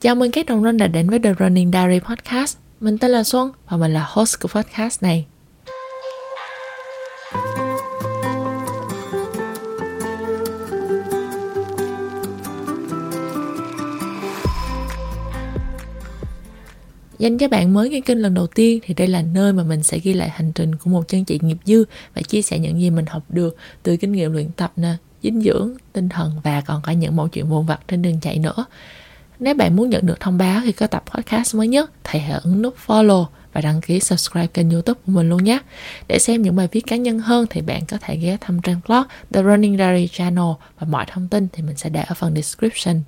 Chào mừng các đồng run đã đến với The Running Diary Podcast. Mình tên là Xuân và mình là host của podcast này. Dành cho bạn mới nghe kênh lần đầu tiên thì đây là nơi mà mình sẽ ghi lại hành trình của một chân chị nghiệp dư và chia sẻ những gì mình học được từ kinh nghiệm luyện tập nè, dinh dưỡng, tinh thần và còn cả những mẫu chuyện vụn vặt trên đường chạy nữa. Nếu bạn muốn nhận được thông báo khi có tập podcast mới nhất thì hãy ấn nút follow và đăng ký subscribe kênh youtube của mình luôn nhé. Để xem những bài viết cá nhân hơn thì bạn có thể ghé thăm trang blog The Running Diary Channel và mọi thông tin thì mình sẽ để ở phần description.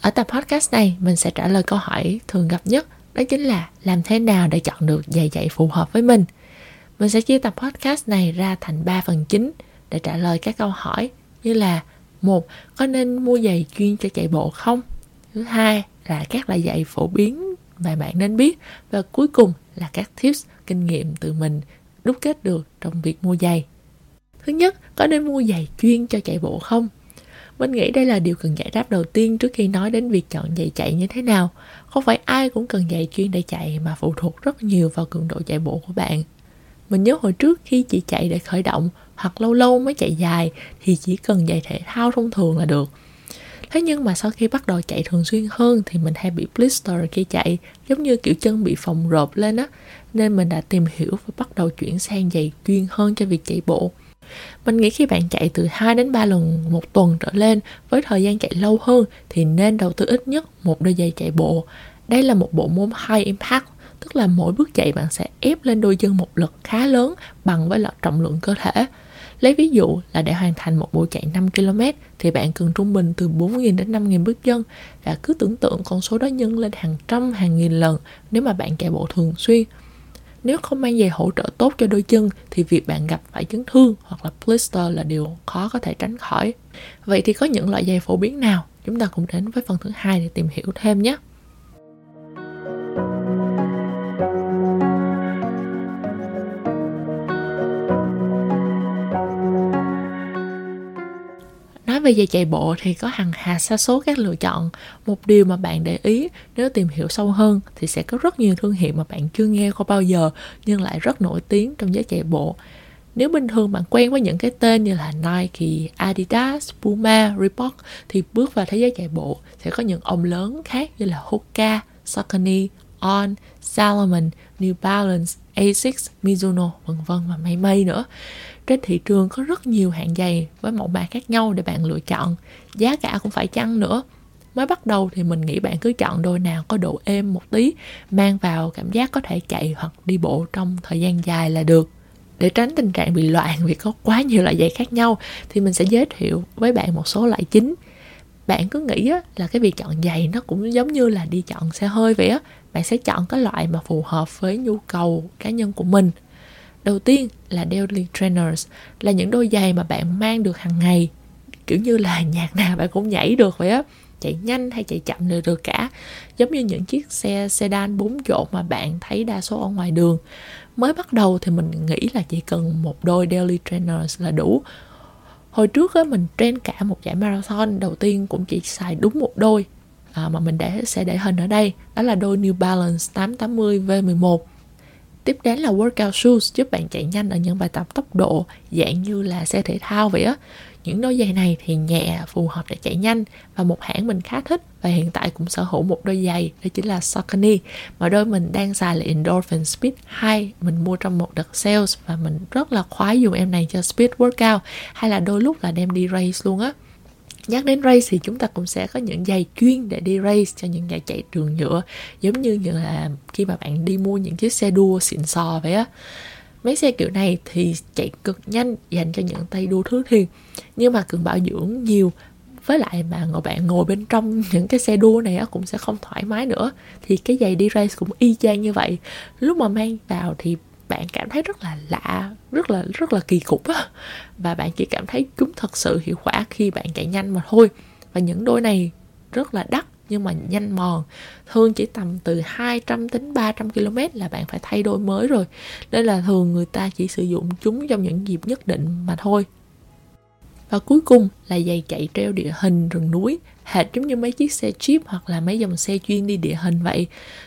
Ở tập podcast này, mình sẽ trả lời câu hỏi thường gặp nhất, đó chính là làm thế nào để chọn được giày dạy phù hợp với mình. Mình sẽ chia tập podcast này ra thành 3 phần chính để trả lời các câu hỏi như là một, có nên mua giày chuyên cho chạy bộ không? Thứ hai là các loại giày phổ biến mà bạn nên biết. Và cuối cùng là các tips, kinh nghiệm từ mình đúc kết được trong việc mua giày. Thứ nhất, có nên mua giày chuyên cho chạy bộ không? Mình nghĩ đây là điều cần giải đáp đầu tiên trước khi nói đến việc chọn giày chạy như thế nào. Không phải ai cũng cần giày chuyên để chạy mà phụ thuộc rất nhiều vào cường độ chạy bộ của bạn mình nhớ hồi trước khi chị chạy để khởi động hoặc lâu lâu mới chạy dài thì chỉ cần giày thể thao thông thường là được thế nhưng mà sau khi bắt đầu chạy thường xuyên hơn thì mình hay bị blister khi chạy giống như kiểu chân bị phồng rộp lên á nên mình đã tìm hiểu và bắt đầu chuyển sang giày chuyên hơn cho việc chạy bộ mình nghĩ khi bạn chạy từ 2 đến 3 lần một tuần trở lên với thời gian chạy lâu hơn thì nên đầu tư ít nhất một đôi giày chạy bộ. Đây là một bộ môn high impact, tức là mỗi bước chạy bạn sẽ ép lên đôi chân một lực khá lớn bằng với trọng lượng cơ thể. Lấy ví dụ là để hoàn thành một buổi chạy 5 km thì bạn cần trung bình từ 4.000 đến 5.000 bước chân và cứ tưởng tượng con số đó nhân lên hàng trăm, hàng nghìn lần nếu mà bạn chạy bộ thường xuyên. Nếu không mang giày hỗ trợ tốt cho đôi chân thì việc bạn gặp phải chấn thương hoặc là blister là điều khó có thể tránh khỏi. Vậy thì có những loại giày phổ biến nào? Chúng ta cùng đến với phần thứ hai để tìm hiểu thêm nhé. Về giày chạy bộ thì có hàng hà sa số các lựa chọn. Một điều mà bạn để ý nếu tìm hiểu sâu hơn thì sẽ có rất nhiều thương hiệu mà bạn chưa nghe qua bao giờ nhưng lại rất nổi tiếng trong giới chạy bộ. Nếu bình thường bạn quen với những cái tên như là Nike, Adidas, Puma, Reebok thì bước vào thế giới chạy bộ sẽ có những ông lớn khác như là Hoka, Saucony, On, Salomon, New Balance, Asics, Mizuno, vân vân và mây mây nữa. Trên thị trường có rất nhiều hạng giày với mẫu mã khác nhau để bạn lựa chọn. Giá cả cũng phải chăng nữa. Mới bắt đầu thì mình nghĩ bạn cứ chọn đôi nào có độ êm một tí, mang vào cảm giác có thể chạy hoặc đi bộ trong thời gian dài là được. Để tránh tình trạng bị loạn vì có quá nhiều loại giày khác nhau thì mình sẽ giới thiệu với bạn một số loại chính. Bạn cứ nghĩ là cái việc chọn giày nó cũng giống như là đi chọn xe hơi vậy á. Bạn sẽ chọn cái loại mà phù hợp với nhu cầu cá nhân của mình. Đầu tiên là daily trainers, là những đôi giày mà bạn mang được hàng ngày. Kiểu như là nhạc nào bạn cũng nhảy được vậy á. Chạy nhanh hay chạy chậm đều được cả. Giống như những chiếc xe sedan bốn chỗ mà bạn thấy đa số ở ngoài đường. Mới bắt đầu thì mình nghĩ là chỉ cần một đôi daily trainers là đủ hồi trước á mình train cả một giải marathon đầu tiên cũng chỉ xài đúng một đôi à, mà mình để sẽ để hình ở đây đó là đôi New Balance 880 V11 Tiếp đến là workout shoes giúp bạn chạy nhanh ở những bài tập tốc độ dạng như là xe thể thao vậy á. Những đôi giày này thì nhẹ, phù hợp để chạy nhanh và một hãng mình khá thích và hiện tại cũng sở hữu một đôi giày đó chính là Saucony. Mà đôi mình đang xài là Endorphin Speed 2 mình mua trong một đợt sales và mình rất là khoái dùng em này cho speed workout hay là đôi lúc là đem đi race luôn á. Nhắc đến race thì chúng ta cũng sẽ có những giày chuyên để đi race cho những giày chạy trường nhựa giống như là khi mà bạn đi mua những chiếc xe đua xịn sò vậy á mấy xe kiểu này thì chạy cực nhanh, dành cho những tay đua thứ thiệt. Nhưng mà cần bảo dưỡng nhiều. Với lại mà ngồi bạn ngồi bên trong những cái xe đua này cũng sẽ không thoải mái nữa. Thì cái giày đi race cũng y chang như vậy. Lúc mà mang vào thì bạn cảm thấy rất là lạ, rất là rất là kỳ cục á. Và bạn chỉ cảm thấy chúng thật sự hiệu quả khi bạn chạy nhanh mà thôi. Và những đôi này rất là đắt nhưng mà nhanh mòn thường chỉ tầm từ 200 đến 300 km là bạn phải thay đôi mới rồi nên là thường người ta chỉ sử dụng chúng trong những dịp nhất định mà thôi và cuối cùng là giày chạy treo địa hình rừng núi, hệt giống như mấy chiếc xe Jeep hoặc là mấy dòng xe chuyên đi địa hình vậy.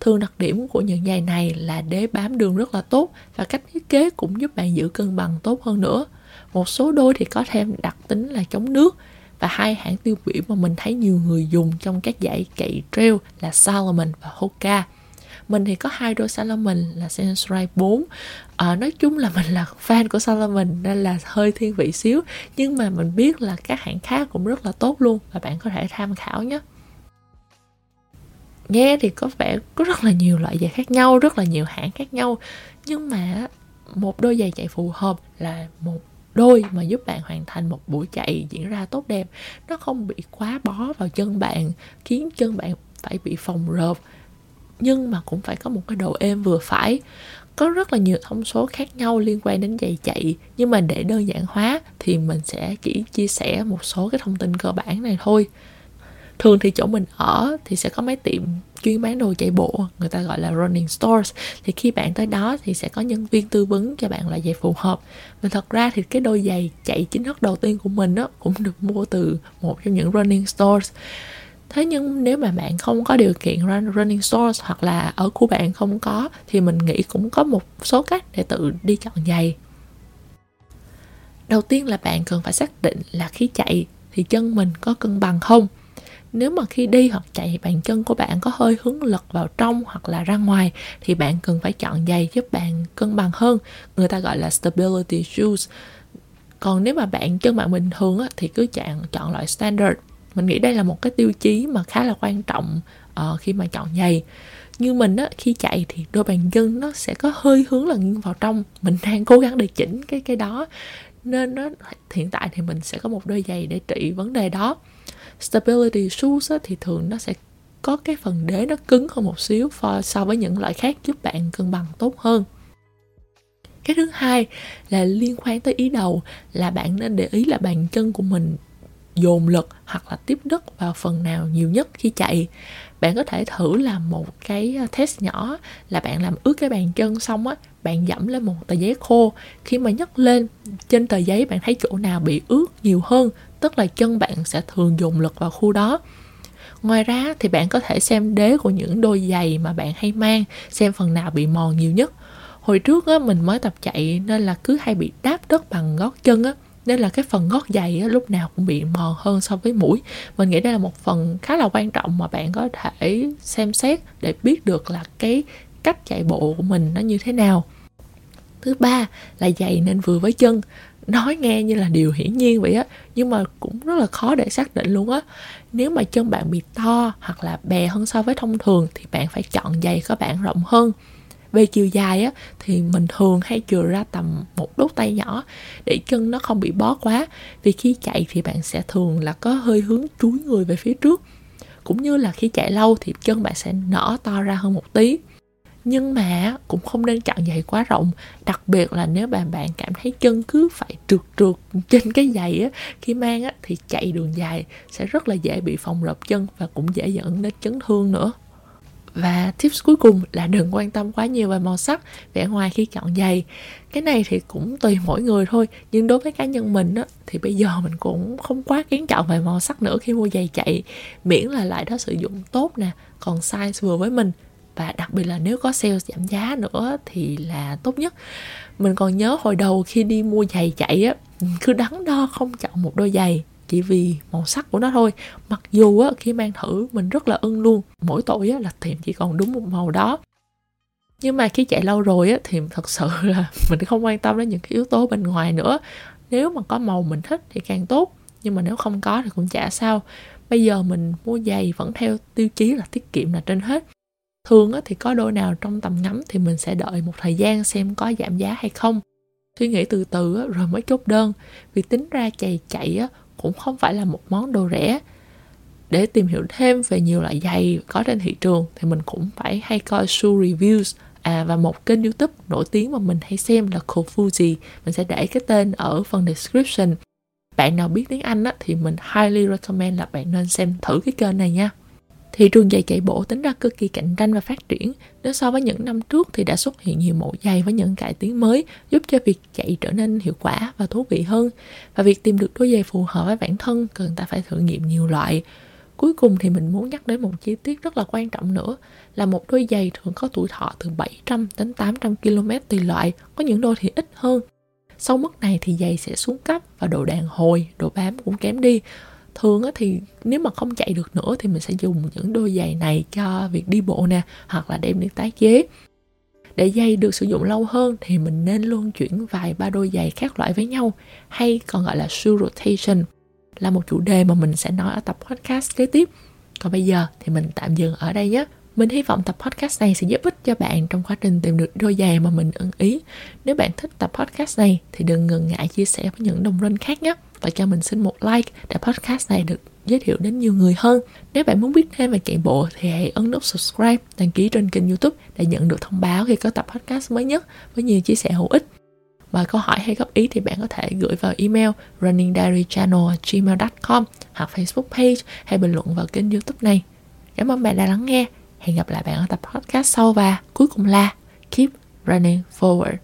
Thường đặc điểm của những giày này là đế bám đường rất là tốt và cách thiết kế cũng giúp bạn giữ cân bằng tốt hơn nữa. Một số đôi thì có thêm đặc tính là chống nước và hai hãng tiêu biểu mà mình thấy nhiều người dùng trong các giải chạy trail là Salomon và Hoka. Mình thì có hai đôi Salomon là Sensory 4 à, nói chung là mình là fan của Salomon nên là hơi thiên vị xíu nhưng mà mình biết là các hãng khác cũng rất là tốt luôn và bạn có thể tham khảo nhé. Nghe thì có vẻ có rất là nhiều loại giày khác nhau rất là nhiều hãng khác nhau nhưng mà một đôi giày chạy phù hợp là một đôi mà giúp bạn hoàn thành một buổi chạy diễn ra tốt đẹp. Nó không bị quá bó vào chân bạn, khiến chân bạn phải bị phồng rộp nhưng mà cũng phải có một cái độ êm vừa phải. Có rất là nhiều thông số khác nhau liên quan đến giày chạy, nhưng mà để đơn giản hóa thì mình sẽ chỉ chia sẻ một số cái thông tin cơ bản này thôi thường thì chỗ mình ở thì sẽ có mấy tiệm chuyên bán đồ chạy bộ, người ta gọi là running stores. Thì khi bạn tới đó thì sẽ có nhân viên tư vấn cho bạn loại giày phù hợp. Và thật ra thì cái đôi giày chạy chính thức đầu tiên của mình đó cũng được mua từ một trong những running stores. Thế nhưng nếu mà bạn không có điều kiện run, running stores hoặc là ở của bạn không có, thì mình nghĩ cũng có một số cách để tự đi chọn giày. Đầu tiên là bạn cần phải xác định là khi chạy thì chân mình có cân bằng không? Nếu mà khi đi hoặc chạy bàn chân của bạn có hơi hướng lực vào trong hoặc là ra ngoài thì bạn cần phải chọn giày giúp bạn cân bằng hơn. Người ta gọi là stability shoes. Còn nếu mà bạn chân bạn bình thường á, thì cứ chọn chọn loại standard. Mình nghĩ đây là một cái tiêu chí mà khá là quan trọng uh, khi mà chọn giày. Như mình á khi chạy thì đôi bàn chân nó sẽ có hơi hướng là nghiêng vào trong. Mình đang cố gắng để chỉnh cái cái đó. Nên nó hiện tại thì mình sẽ có một đôi giày để trị vấn đề đó stability shoes á, thì thường nó sẽ có cái phần đế nó cứng hơn một xíu so với những loại khác giúp bạn cân bằng tốt hơn. Cái thứ hai là liên quan tới ý đầu là bạn nên để ý là bàn chân của mình dồn lực hoặc là tiếp đất vào phần nào nhiều nhất khi chạy. Bạn có thể thử làm một cái à, test nhỏ là bạn làm ướt cái bàn chân xong á bạn dẫm lên một tờ giấy khô. Khi mà nhấc lên trên tờ giấy bạn thấy chỗ nào bị ướt nhiều hơn tức là chân bạn sẽ thường dùng lực vào khu đó. Ngoài ra thì bạn có thể xem đế của những đôi giày mà bạn hay mang xem phần nào bị mòn nhiều nhất. Hồi trước á mình mới tập chạy nên là cứ hay bị đáp đất bằng gót chân á nên là cái phần gót giày á, lúc nào cũng bị mòn hơn so với mũi. Mình nghĩ đây là một phần khá là quan trọng mà bạn có thể xem xét để biết được là cái cách chạy bộ của mình nó như thế nào. Thứ ba là giày nên vừa với chân nói nghe như là điều hiển nhiên vậy á, nhưng mà cũng rất là khó để xác định luôn á. Nếu mà chân bạn bị to hoặc là bè hơn so với thông thường thì bạn phải chọn giày có bạn rộng hơn. Về chiều dài á, thì mình thường hay chừa ra tầm một đốt tay nhỏ để chân nó không bị bó quá. Vì khi chạy thì bạn sẽ thường là có hơi hướng chúi người về phía trước. Cũng như là khi chạy lâu thì chân bạn sẽ nở to ra hơn một tí nhưng mà cũng không nên chọn giày quá rộng. Đặc biệt là nếu bạn bạn cảm thấy chân cứ phải trượt trượt trên cái giày á khi mang á thì chạy đường dài sẽ rất là dễ bị phòng rộp chân và cũng dễ dẫn đến chấn thương nữa. Và tips cuối cùng là đừng quan tâm quá nhiều về màu sắc vẻ ngoài khi chọn giày. Cái này thì cũng tùy mỗi người thôi nhưng đối với cá nhân mình á, thì bây giờ mình cũng không quá kiến trọng về màu sắc nữa khi mua giày chạy. Miễn là lại đó sử dụng tốt nè còn size vừa với mình và đặc biệt là nếu có sale giảm giá nữa thì là tốt nhất. Mình còn nhớ hồi đầu khi đi mua giày chạy á cứ đắn đo không chọn một đôi giày chỉ vì màu sắc của nó thôi. Mặc dù á, khi mang thử mình rất là ưng luôn. Mỗi tội á, là tiệm chỉ còn đúng một màu đó. Nhưng mà khi chạy lâu rồi á, thì thật sự là mình không quan tâm đến những cái yếu tố bên ngoài nữa. Nếu mà có màu mình thích thì càng tốt nhưng mà nếu không có thì cũng chả sao. Bây giờ mình mua giày vẫn theo tiêu chí là tiết kiệm là trên hết thường á, thì có đôi nào trong tầm ngắm thì mình sẽ đợi một thời gian xem có giảm giá hay không. Suy nghĩ từ từ rồi mới chốt đơn. Vì tính ra giày chạy cũng không phải là một món đồ rẻ. Để tìm hiểu thêm về nhiều loại giày có trên thị trường thì mình cũng phải hay coi shoe reviews. À và một kênh youtube nổi tiếng mà mình hay xem là Kofuji. Mình sẽ để cái tên ở phần description. Bạn nào biết tiếng Anh á, thì mình highly recommend là bạn nên xem thử cái kênh này nha. Thị trường giày chạy bộ tính ra cực kỳ cạnh tranh và phát triển. Nếu so với những năm trước thì đã xuất hiện nhiều mẫu giày với những cải tiến mới giúp cho việc chạy trở nên hiệu quả và thú vị hơn. Và việc tìm được đôi giày phù hợp với bản thân cần ta phải thử nghiệm nhiều loại. Cuối cùng thì mình muốn nhắc đến một chi tiết rất là quan trọng nữa là một đôi giày thường có tuổi thọ từ 700 đến 800 km tùy loại, có những đôi thì ít hơn. Sau mức này thì giày sẽ xuống cấp và độ đàn hồi, độ bám cũng kém đi thường thì nếu mà không chạy được nữa thì mình sẽ dùng những đôi giày này cho việc đi bộ nè, hoặc là đem đi tái chế. Để giày được sử dụng lâu hơn thì mình nên luôn chuyển vài ba đôi giày khác loại với nhau, hay còn gọi là shoe rotation, là một chủ đề mà mình sẽ nói ở tập podcast kế tiếp. Còn bây giờ thì mình tạm dừng ở đây nhé mình hy vọng tập podcast này sẽ giúp ích cho bạn trong quá trình tìm được đôi giày mà mình ưng ý. Nếu bạn thích tập podcast này thì đừng ngần ngại chia sẻ với những đồng minh khác nhé. Và cho mình xin một like để podcast này được giới thiệu đến nhiều người hơn. Nếu bạn muốn biết thêm về chạy bộ thì hãy ấn nút subscribe, đăng ký trên kênh youtube để nhận được thông báo khi có tập podcast mới nhất với nhiều chia sẻ hữu ích. Và câu hỏi hay góp ý thì bạn có thể gửi vào email runningdiarychannel@gmail.com hoặc Facebook page hay bình luận vào kênh youtube này. Cảm ơn bạn đã lắng nghe. Hẹn gặp lại bạn ở tập podcast sau và cuối cùng là, Keep Running Forward.